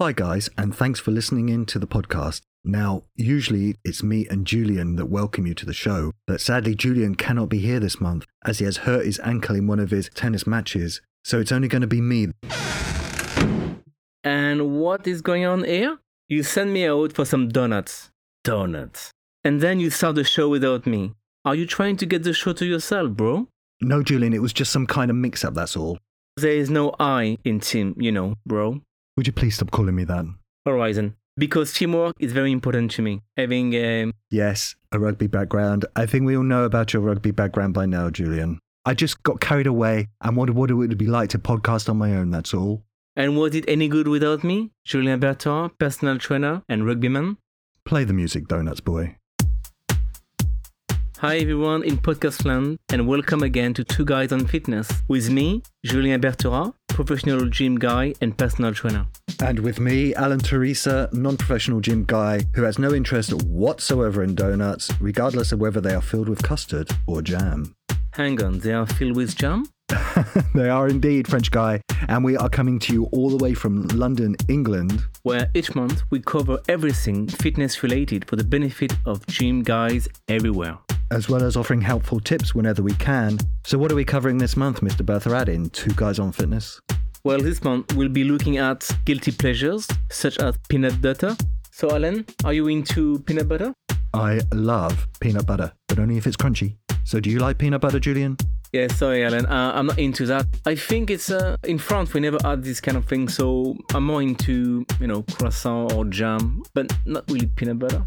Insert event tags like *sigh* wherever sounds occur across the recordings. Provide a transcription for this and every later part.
Hi, guys, and thanks for listening in to the podcast. Now, usually it's me and Julian that welcome you to the show, but sadly, Julian cannot be here this month as he has hurt his ankle in one of his tennis matches, so it's only going to be me. And what is going on here? You send me out for some donuts. Donuts. And then you start the show without me. Are you trying to get the show to yourself, bro? No, Julian, it was just some kind of mix up, that's all. There is no I in team, you know, bro. Would you please stop calling me that? Horizon. Because teamwork is very important to me. Having um, Yes, a rugby background. I think we all know about your rugby background by now, Julian. I just got carried away and wondered what it would be like to podcast on my own, that's all. And was it any good without me? Julien Bertherat, personal trainer and rugbyman. Play the music, Donuts Boy. Hi everyone in Podcastland, and welcome again to Two Guys on Fitness with me, Julien Bertherat, professional gym guy and personal trainer. And with me, Alan Teresa, non professional gym guy who has no interest whatsoever in donuts, regardless of whether they are filled with custard or jam. Hang on, they are filled with jam? *laughs* they are indeed, French guy, and we are coming to you all the way from London, England. Where each month we cover everything fitness related for the benefit of gym guys everywhere. As well as offering helpful tips whenever we can. So, what are we covering this month, Mr. Bertherat, in Two Guys on Fitness? Well, this month we'll be looking at guilty pleasures such as peanut butter. So, Alan, are you into peanut butter? I love peanut butter, but only if it's crunchy. So, do you like peanut butter, Julian? Yeah, sorry, Alan. Uh, I'm not into that. I think it's uh, in France we never had this kind of thing, so I'm more into you know croissant or jam, but not really peanut butter.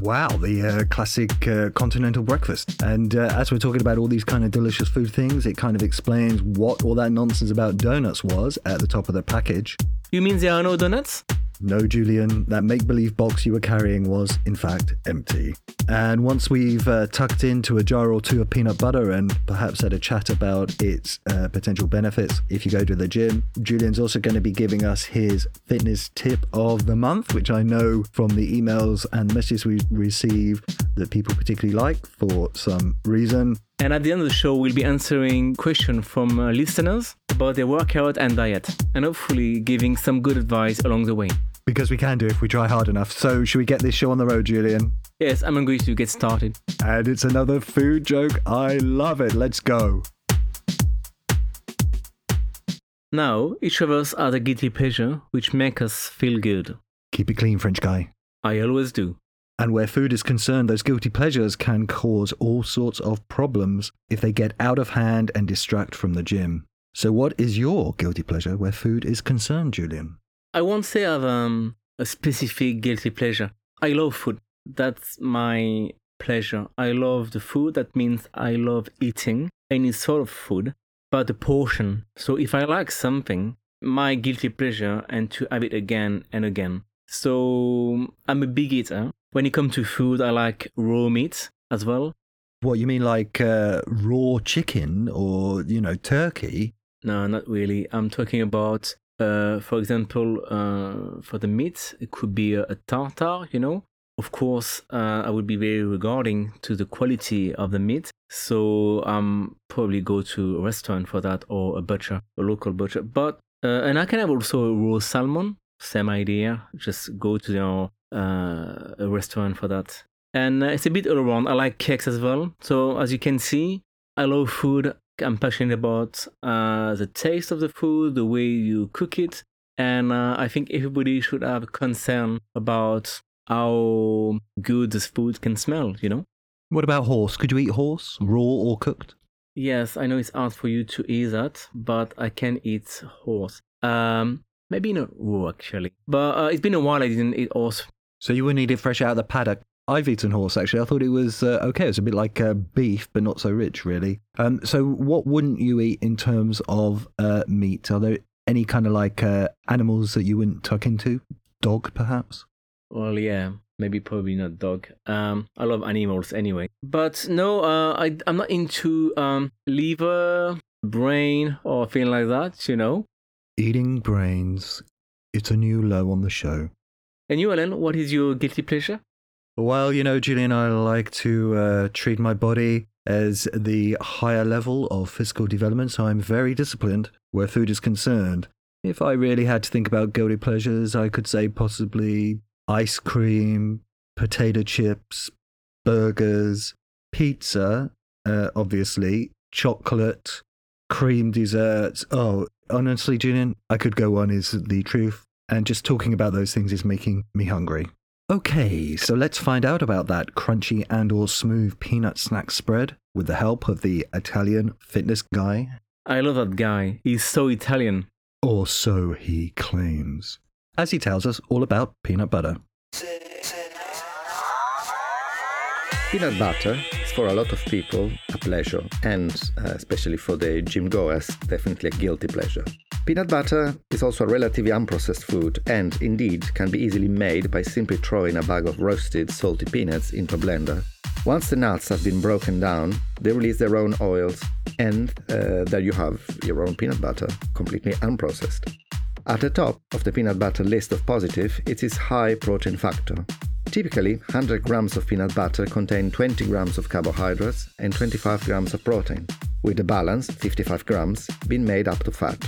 Wow, the uh, classic uh, continental breakfast. And uh, as we're talking about all these kind of delicious food things, it kind of explains what all that nonsense about donuts was at the top of the package. You mean there are no donuts? No, Julian, that make believe box you were carrying was, in fact, empty. And once we've uh, tucked into a jar or two of peanut butter and perhaps had a chat about its uh, potential benefits if you go to the gym, Julian's also going to be giving us his fitness tip of the month, which I know from the emails and messages we receive that people particularly like for some reason. And at the end of the show, we'll be answering questions from uh, listeners about their workout and diet, and hopefully giving some good advice along the way. Because we can do if we try hard enough. So, should we get this show on the road, Julian? Yes, I'm going to get started. And it's another food joke. I love it. Let's go. Now, each of us has a guilty pleasure which make us feel good. Keep it clean, French guy. I always do. And where food is concerned, those guilty pleasures can cause all sorts of problems if they get out of hand and distract from the gym. So, what is your guilty pleasure where food is concerned, Julian? I won't say I have um, a specific guilty pleasure. I love food. That's my pleasure. I love the food. That means I love eating any sort of food, but the portion. So if I like something, my guilty pleasure and to have it again and again. So I'm a big eater. When it comes to food, I like raw meat as well. What you mean, like uh, raw chicken or you know turkey? No, not really. I'm talking about uh, for example, uh, for the meat, it could be a, a tartar, you know. Of course, uh, I would be very regarding to the quality of the meat. So I'm probably go to a restaurant for that or a butcher, a local butcher. But uh, and I can have also a raw salmon, same idea. Just go to your uh, a restaurant for that. And it's a bit all around. I like cakes as well. So as you can see, I love food. I'm passionate about uh, the taste of the food, the way you cook it, and uh, I think everybody should have a concern about how good this food can smell. You know? What about horse? Could you eat horse, raw or cooked? Yes, I know it's hard for you to eat that, but I can eat horse. Um, maybe not raw actually, but uh, it's been a while I didn't eat horse. So you wouldn't eat it fresh out of the paddock. I've eaten horse actually. I thought it was uh, okay. It's a bit like uh, beef, but not so rich, really. Um, so what wouldn't you eat in terms of uh, meat? Are there any kind of like uh, animals that you wouldn't tuck into? Dog, perhaps. Well, yeah, maybe probably not dog. Um, I love animals anyway, but no, uh, I I'm not into um liver, brain, or thing like that. You know. Eating brains. It's a new low on the show. And you, Alan, what is your guilty pleasure? Well, you know, Julian, I like to uh, treat my body as the higher level of physical development, so I'm very disciplined where food is concerned. If I really had to think about guilty pleasures, I could say possibly ice cream, potato chips, burgers, pizza, uh, obviously, chocolate, cream desserts. Oh, honestly, Julian, I could go on, is the truth. And just talking about those things is making me hungry. Okay, so let's find out about that crunchy and or smooth peanut snack spread with the help of the Italian fitness guy. I love that guy. He's so Italian. Or so he claims. As he tells us all about peanut butter. Peanut butter is for a lot of people a pleasure, and uh, especially for the gym goers, definitely a guilty pleasure. Peanut butter is also a relatively unprocessed food and indeed can be easily made by simply throwing a bag of roasted salty peanuts into a blender. Once the nuts have been broken down, they release their own oils, and uh, there you have your own peanut butter, completely unprocessed. At the top of the peanut butter list of positive, it is high protein factor. Typically, 100 grams of peanut butter contain 20 grams of carbohydrates and 25 grams of protein, with the balance, 55 grams, being made up to fat.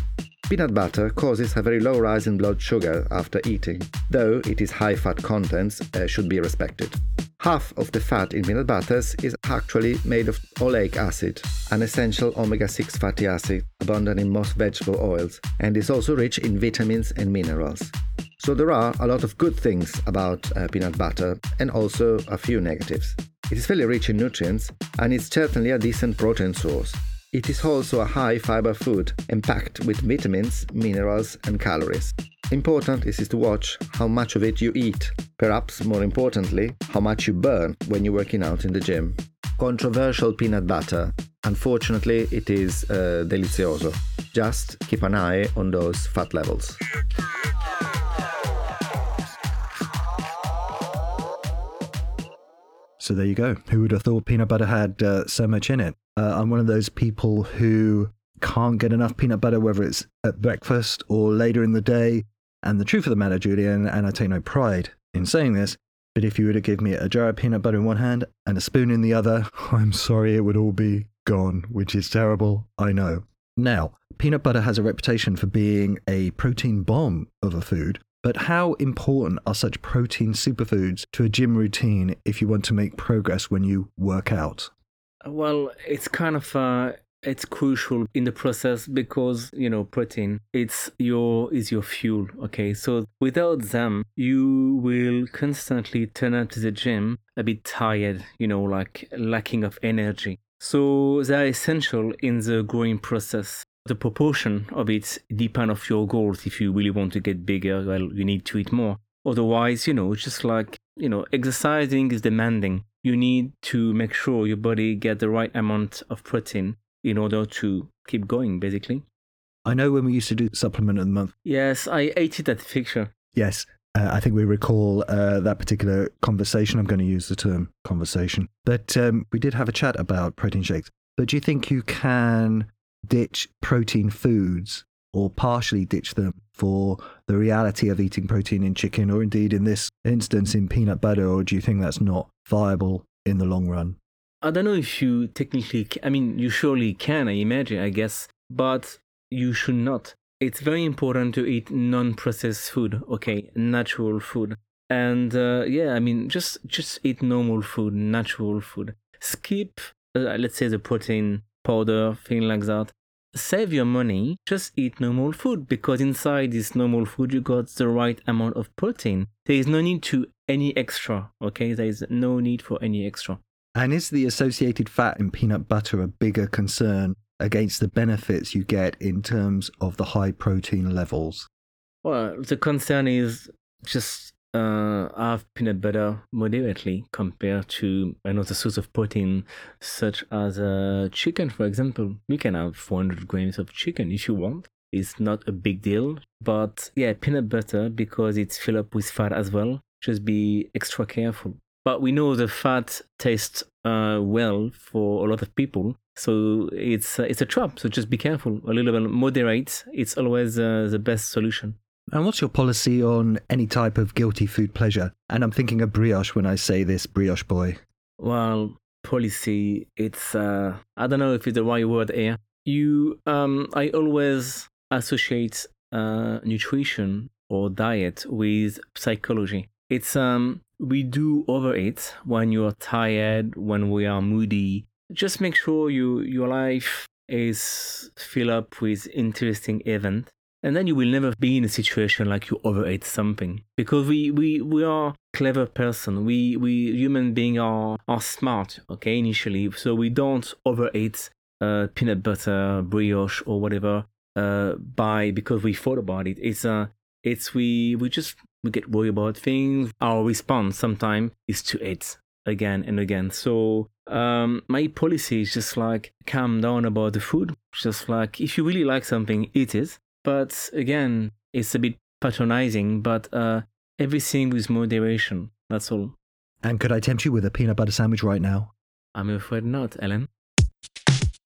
Peanut butter causes a very low rise in blood sugar after eating, though it is high fat contents uh, should be respected. Half of the fat in peanut butters is actually made of oleic acid, an essential omega 6 fatty acid abundant in most vegetable oils, and is also rich in vitamins and minerals. So there are a lot of good things about uh, peanut butter and also a few negatives. It is fairly rich in nutrients and it's certainly a decent protein source. It is also a high fiber food and packed with vitamins, minerals, and calories. Important is to watch how much of it you eat, perhaps more importantly, how much you burn when you're working out in the gym. Controversial peanut butter. Unfortunately, it is uh, delizioso. Just keep an eye on those fat levels. So there you go. Who would have thought peanut butter had uh, so much in it? Uh, I'm one of those people who can't get enough peanut butter, whether it's at breakfast or later in the day. And the truth of the matter, Julian, and I take no pride in saying this, but if you were to give me a jar of peanut butter in one hand and a spoon in the other, *laughs* I'm sorry, it would all be gone, which is terrible, I know. Now, peanut butter has a reputation for being a protein bomb of a food, but how important are such protein superfoods to a gym routine if you want to make progress when you work out? Well, it's kind of uh, it's crucial in the process because you know protein it's your is your fuel okay? So without them you will constantly turn up to the gym a bit tired you know like lacking of energy. So they're essential in the growing process the proportion of it depend of your goals if you really want to get bigger well you need to eat more otherwise you know it's just like you know exercising is demanding you need to make sure your body get the right amount of protein in order to keep going, basically. I know when we used to do supplement of the month. Yes, I hated that picture. Yes, uh, I think we recall uh, that particular conversation. I'm going to use the term conversation. But um, we did have a chat about protein shakes. But do you think you can ditch protein foods or partially ditch them for the reality of eating protein in chicken or indeed in this instance in peanut butter? Or do you think that's not viable in the long run? I don't know if you technically, I mean, you surely can, I imagine, I guess, but you should not. It's very important to eat non processed food, okay, natural food. And uh, yeah, I mean, just just eat normal food, natural food. Skip, uh, let's say, the protein powder, thing like that. Save your money, just eat normal food because inside this normal food you got the right amount of protein. There is no need to any extra, okay? There is no need for any extra. And is the associated fat in peanut butter a bigger concern against the benefits you get in terms of the high protein levels? Well, the concern is just uh, have peanut butter moderately compared to another source of protein, such as uh, chicken, for example. You can have 400 grams of chicken if you want. It's not a big deal. But yeah, peanut butter, because it's filled up with fat as well, just be extra careful. But we know the fat tastes uh, well for a lot of people. So it's uh, it's a trap. So just be careful. A little bit moderate. It's always uh, the best solution. And what's your policy on any type of guilty food pleasure? And I'm thinking of brioche when I say this, brioche boy. Well, policy. It's uh, I don't know if it's the right word here. You um, I always associate uh, nutrition or diet with psychology. It's um we do overeat when you are tired, when we are moody. Just make sure you your life is filled up with interesting event and then you will never be in a situation like you overate something. Because we we we are clever person. We we human being are are smart okay initially. So we don't overate uh, peanut butter brioche or whatever uh, by because we thought about it. It's uh it's we we just we get worried about things. Our response sometimes is to eat again and again. So um, my policy is just like calm down about the food. Just like if you really like something eat it but again, it's a bit patronizing, but uh, everything with moderation. That's all. And could I tempt you with a peanut butter sandwich right now? I'm afraid not, Ellen.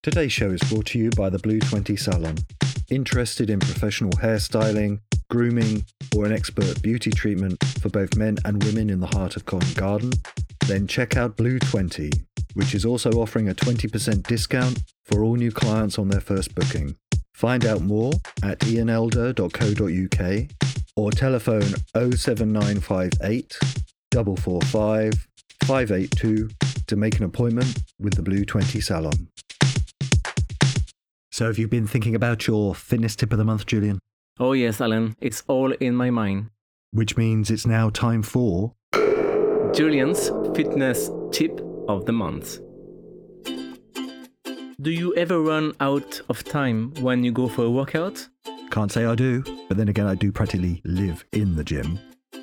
Today's show is brought to you by the Blue 20 Salon. Interested in professional hairstyling, grooming, or an expert beauty treatment for both men and women in the heart of Covent Garden? Then check out Blue 20, which is also offering a 20% discount for all new clients on their first booking. Find out more at ianelder.co.uk or telephone 07958 445 582 to make an appointment with the Blue 20 Salon. So, have you been thinking about your fitness tip of the month, Julian? Oh, yes, Alan. It's all in my mind. Which means it's now time for Julian's fitness tip of the month. Do you ever run out of time when you go for a workout? Can't say I do, but then again, I do practically live in the gym.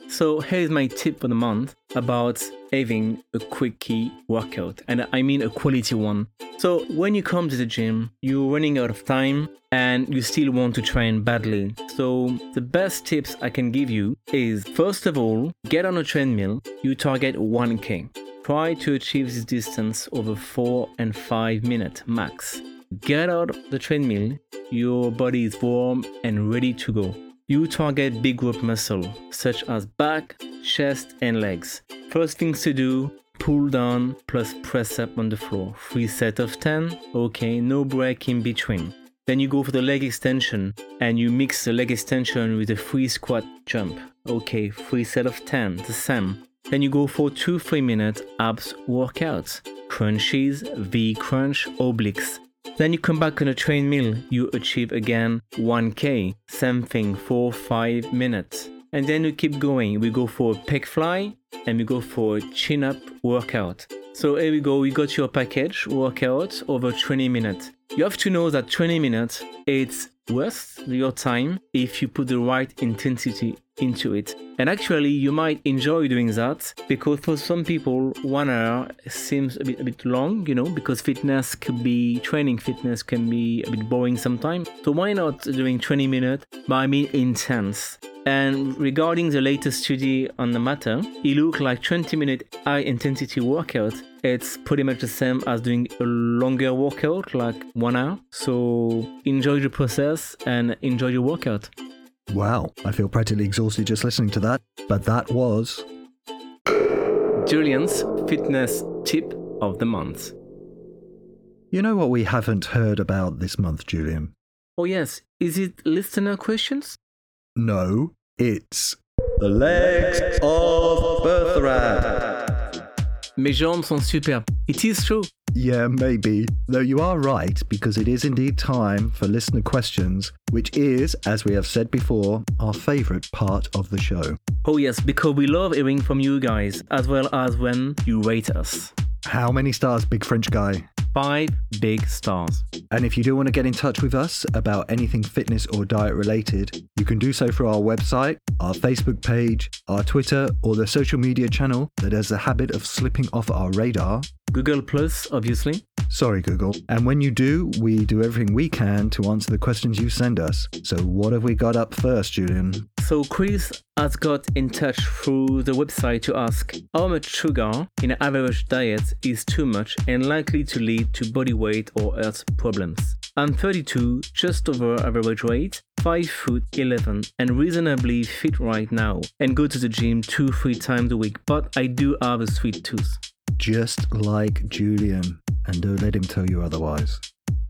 So here's my tip for the month about having a quickie workout, and I mean a quality one. So when you come to the gym, you're running out of time and you still want to train badly. So the best tips I can give you is first of all, get on a treadmill, you target 1k. Try to achieve this distance over 4 and 5 minutes max. Get out of the treadmill, your body is warm and ready to go. You target big group muscle such as back, chest, and legs. First things to do pull down plus press up on the floor. Three set of 10, okay, no break in between. Then you go for the leg extension and you mix the leg extension with a free squat jump. Okay, three set of 10, the same. Then you go for 2-3 minute abs workouts, crunches, V crunch, obliques. Then you come back on a train treadmill, you achieve again 1k, same thing for 5 minutes. And then we keep going, we go for pec fly and we go for chin up workout. So here we go, we got your package workout over 20 minutes. You have to know that 20 minutes it's worth your time if you put the right intensity into it. And actually, you might enjoy doing that because for some people, one hour seems a bit a bit long, you know, because fitness could be training fitness can be a bit boring sometimes. So why not doing 20 minutes? But I mean intense. And regarding the latest study on the matter, it looked like 20 minute high intensity workout. It's pretty much the same as doing a longer workout, like one hour. So enjoy the process and enjoy your workout. Wow, I feel practically exhausted just listening to that. But that was Julian's fitness tip of the month. You know what we haven't heard about this month, Julian? Oh, yes. Is it listener questions? No, it's the legs of Birthright. Mes jambes sont superbes. It is true. Yeah, maybe. Though you are right, because it is indeed time for listener questions, which is, as we have said before, our favourite part of the show. Oh, yes, because we love hearing from you guys, as well as when you rate us. How many stars, big French guy? Five big stars. And if you do want to get in touch with us about anything fitness or diet related, you can do so through our website, our Facebook page, our Twitter, or the social media channel that has the habit of slipping off our radar. Google Plus, obviously. Sorry, Google. And when you do, we do everything we can to answer the questions you send us. So, what have we got up first, Julian? So, Chris has got in touch through the website to ask how much sugar in an average diet is too much and likely to lead to body weight or health problems. I'm 32, just over average weight, 5 foot 11, and reasonably fit right now, and go to the gym 2 3 times a week, but I do have a sweet tooth. Just like Julian, and don't let him tell you otherwise.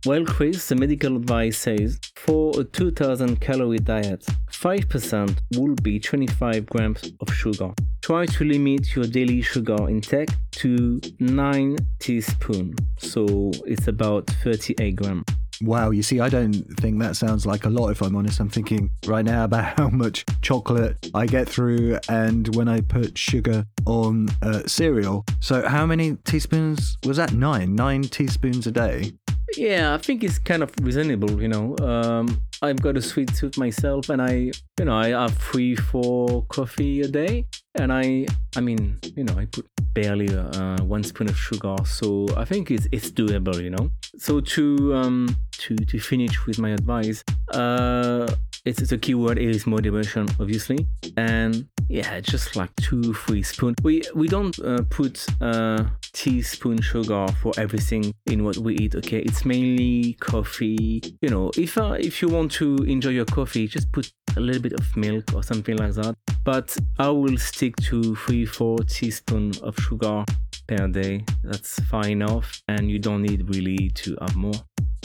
Well, Chris, the medical advice says for a 2000 calorie diet, 5% will be 25 grams of sugar. Try to limit your daily sugar intake to 9 teaspoons, so it's about 38 grams. Wow, you see, I don't think that sounds like a lot, if I'm honest. I'm thinking right now about *laughs* how much chocolate I get through and when I put sugar on uh, cereal. So, how many teaspoons was that? Nine? Nine teaspoons a day? Yeah, I think it's kind of reasonable, you know. Um, I've got a sweet tooth myself and I, you know, I have three, four coffee a day. And I, I mean, you know, I put barely uh, one spoon of sugar. So I think it's, it's doable, you know. So to, um, to, to finish with my advice, uh, it's, a keyword is motivation, obviously. And yeah, just like two, three spoon. We we don't uh, put uh, teaspoon sugar for everything in what we eat. Okay, it's mainly coffee. You know, if uh, if you want to enjoy your coffee, just put a little bit of milk or something like that. But I will stick to three, four teaspoon of sugar per day. That's fine enough, and you don't need really to have more.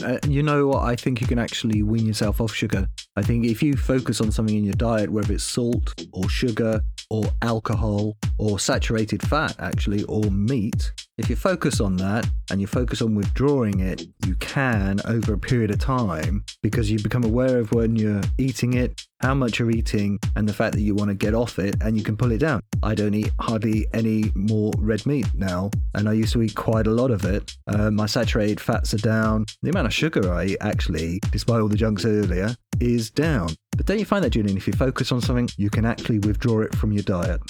Uh, you know what? I think you can actually wean yourself off sugar. I think if you focus on something in your diet, whether it's salt or sugar or alcohol or saturated fat, actually, or meat, if you focus on that and you focus on withdrawing it, you can over a period of time because you become aware of when you're eating it, how much you're eating, and the fact that you want to get off it and you can pull it down. I don't eat hardly any more red meat now, and I used to eat quite a lot of it. Uh, my saturated fats are down. The amount of sugar I eat, actually, despite all the junks earlier, is down. But don't you find that, Julian? If you focus on something, you can actually withdraw it from your diet.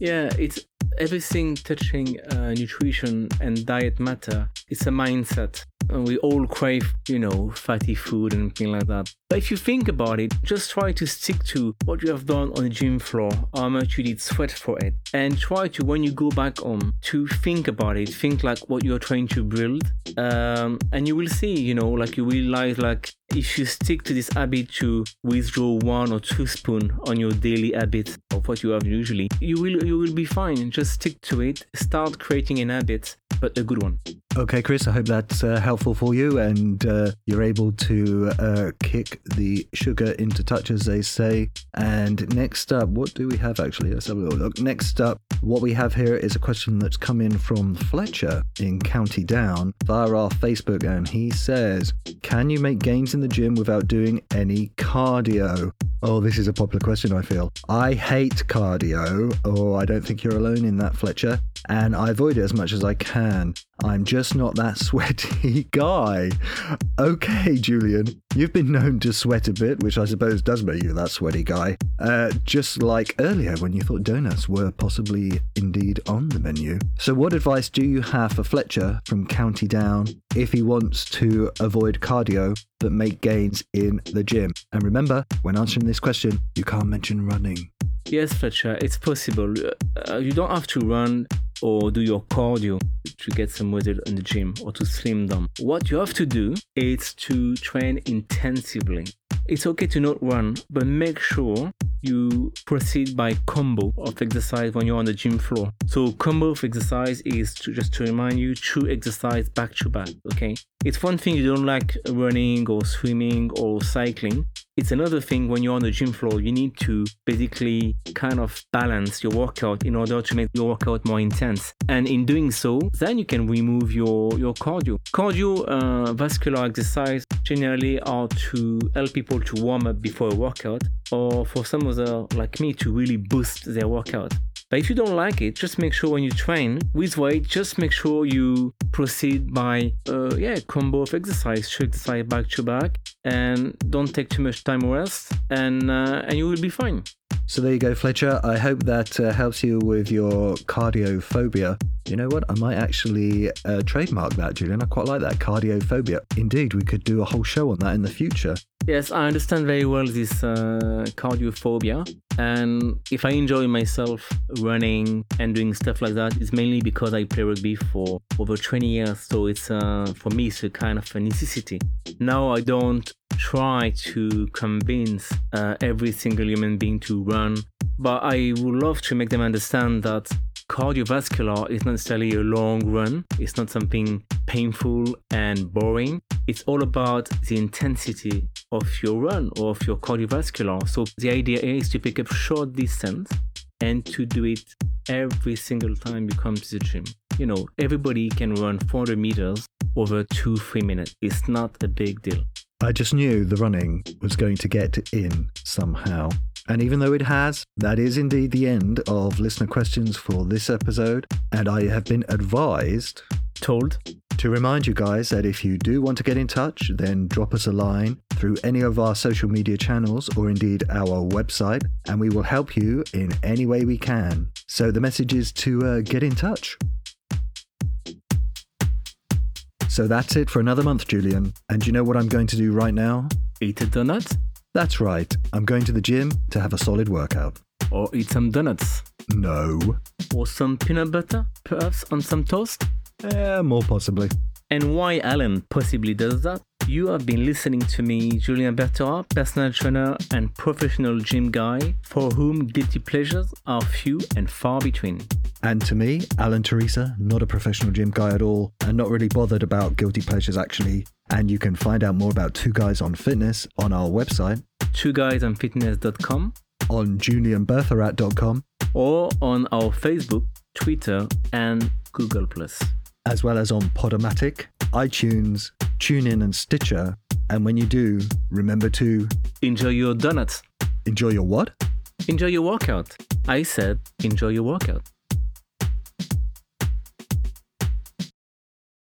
Yeah, it's everything touching uh, nutrition and diet matter. It's a mindset. And we all crave, you know, fatty food and things like that. But if you think about it, just try to stick to what you have done on the gym floor, how much you did sweat for it, and try to, when you go back home, to think about it. Think like what you're trying to build, um, and you will see, you know, like you realize, like if you stick to this habit to withdraw one or two spoon on your daily habit of what you have usually, you will you will be fine. Just stick to it. Start creating an habit, but a good one. Okay, Chris, I hope that's uh, helpful for you and uh, you're able to uh, kick the sugar into touch, as they say. And next up, what do we have actually? Let's have a little look. Next up, what we have here is a question that's come in from Fletcher in County Down via our Facebook, and he says, Can you make gains in the gym without doing any cardio? Oh, this is a popular question, I feel. I hate cardio, or I don't think you're alone in that, Fletcher, and I avoid it as much as I can. I'm just not that *laughs* sweaty guy. Okay, Julian, you've been known to sweat a bit, which I suppose does make you that sweaty guy. Uh, just like earlier when you thought donuts were possibly indeed on the menu. So, what advice do you have for Fletcher from County Down if he wants to avoid cardio but make gains in the gym? And remember, when answering this question, you can't mention running. Yes, Fletcher, it's possible. Uh, you don't have to run or do your cardio to get some muscle in the gym or to slim down. What you have to do is to train intensively. It's okay to not run, but make sure you proceed by combo of exercise when you're on the gym floor. So combo of exercise is to just to remind you to exercise back to back. Okay, it's one thing you don't like running or swimming or cycling. It's another thing when you're on the gym floor, you need to basically kind of balance your workout in order to make your workout more intense. And in doing so, then you can remove your, your cardio. Cardiovascular uh, exercise generally are to help people to warm up before a workout or for some other like me to really boost their workout. But if you don't like it, just make sure when you train with weight, just make sure you proceed by uh, yeah combo of exercise, to exercise back to back, and don't take too much time rest, and uh, and you will be fine. So there you go, Fletcher. I hope that uh, helps you with your cardiophobia. You know what? I might actually uh, trademark that, Julian. I quite like that cardiophobia. Indeed, we could do a whole show on that in the future. Yes, I understand very well this uh, cardiophobia. And if I enjoy myself running and doing stuff like that, it's mainly because I play rugby for over 20 years. So it's uh, for me, it's a kind of a necessity. Now I don't try to convince uh, every single human being to run, but I would love to make them understand that cardiovascular is not necessarily a long run. It's not something painful and boring. It's all about the intensity of your run or of your cardiovascular. So the idea is to pick up short distance and to do it every single time you come to the gym. You know, everybody can run 400 meters over two, three minutes. It's not a big deal. I just knew the running was going to get in somehow. And even though it has, that is indeed the end of listener questions for this episode. And I have been advised Told to remind you guys that if you do want to get in touch, then drop us a line through any of our social media channels or indeed our website, and we will help you in any way we can. So the message is to uh, get in touch. So that's it for another month, Julian. And you know what I'm going to do right now? eat a donut That's right, I'm going to the gym to have a solid workout. or eat some donuts No. or some peanut butter, perhaps on some toast. Eh, more possibly. And why Alan possibly does that? You have been listening to me, Julien Bertherat, personal trainer and professional gym guy, for whom guilty pleasures are few and far between. And to me, Alan Teresa, not a professional gym guy at all, and not really bothered about guilty pleasures actually. And you can find out more about Two Guys on Fitness on our website, Twoguysonfitness.com on julianbertherat.com, or on our Facebook, Twitter, and Google Plus. as well as on Podomatic, iTunes, TuneIn, and Stitcher. And when you do, remember to Enjoy your donuts. enjoy your what? Enjoy your workout. I said enjoy your workout.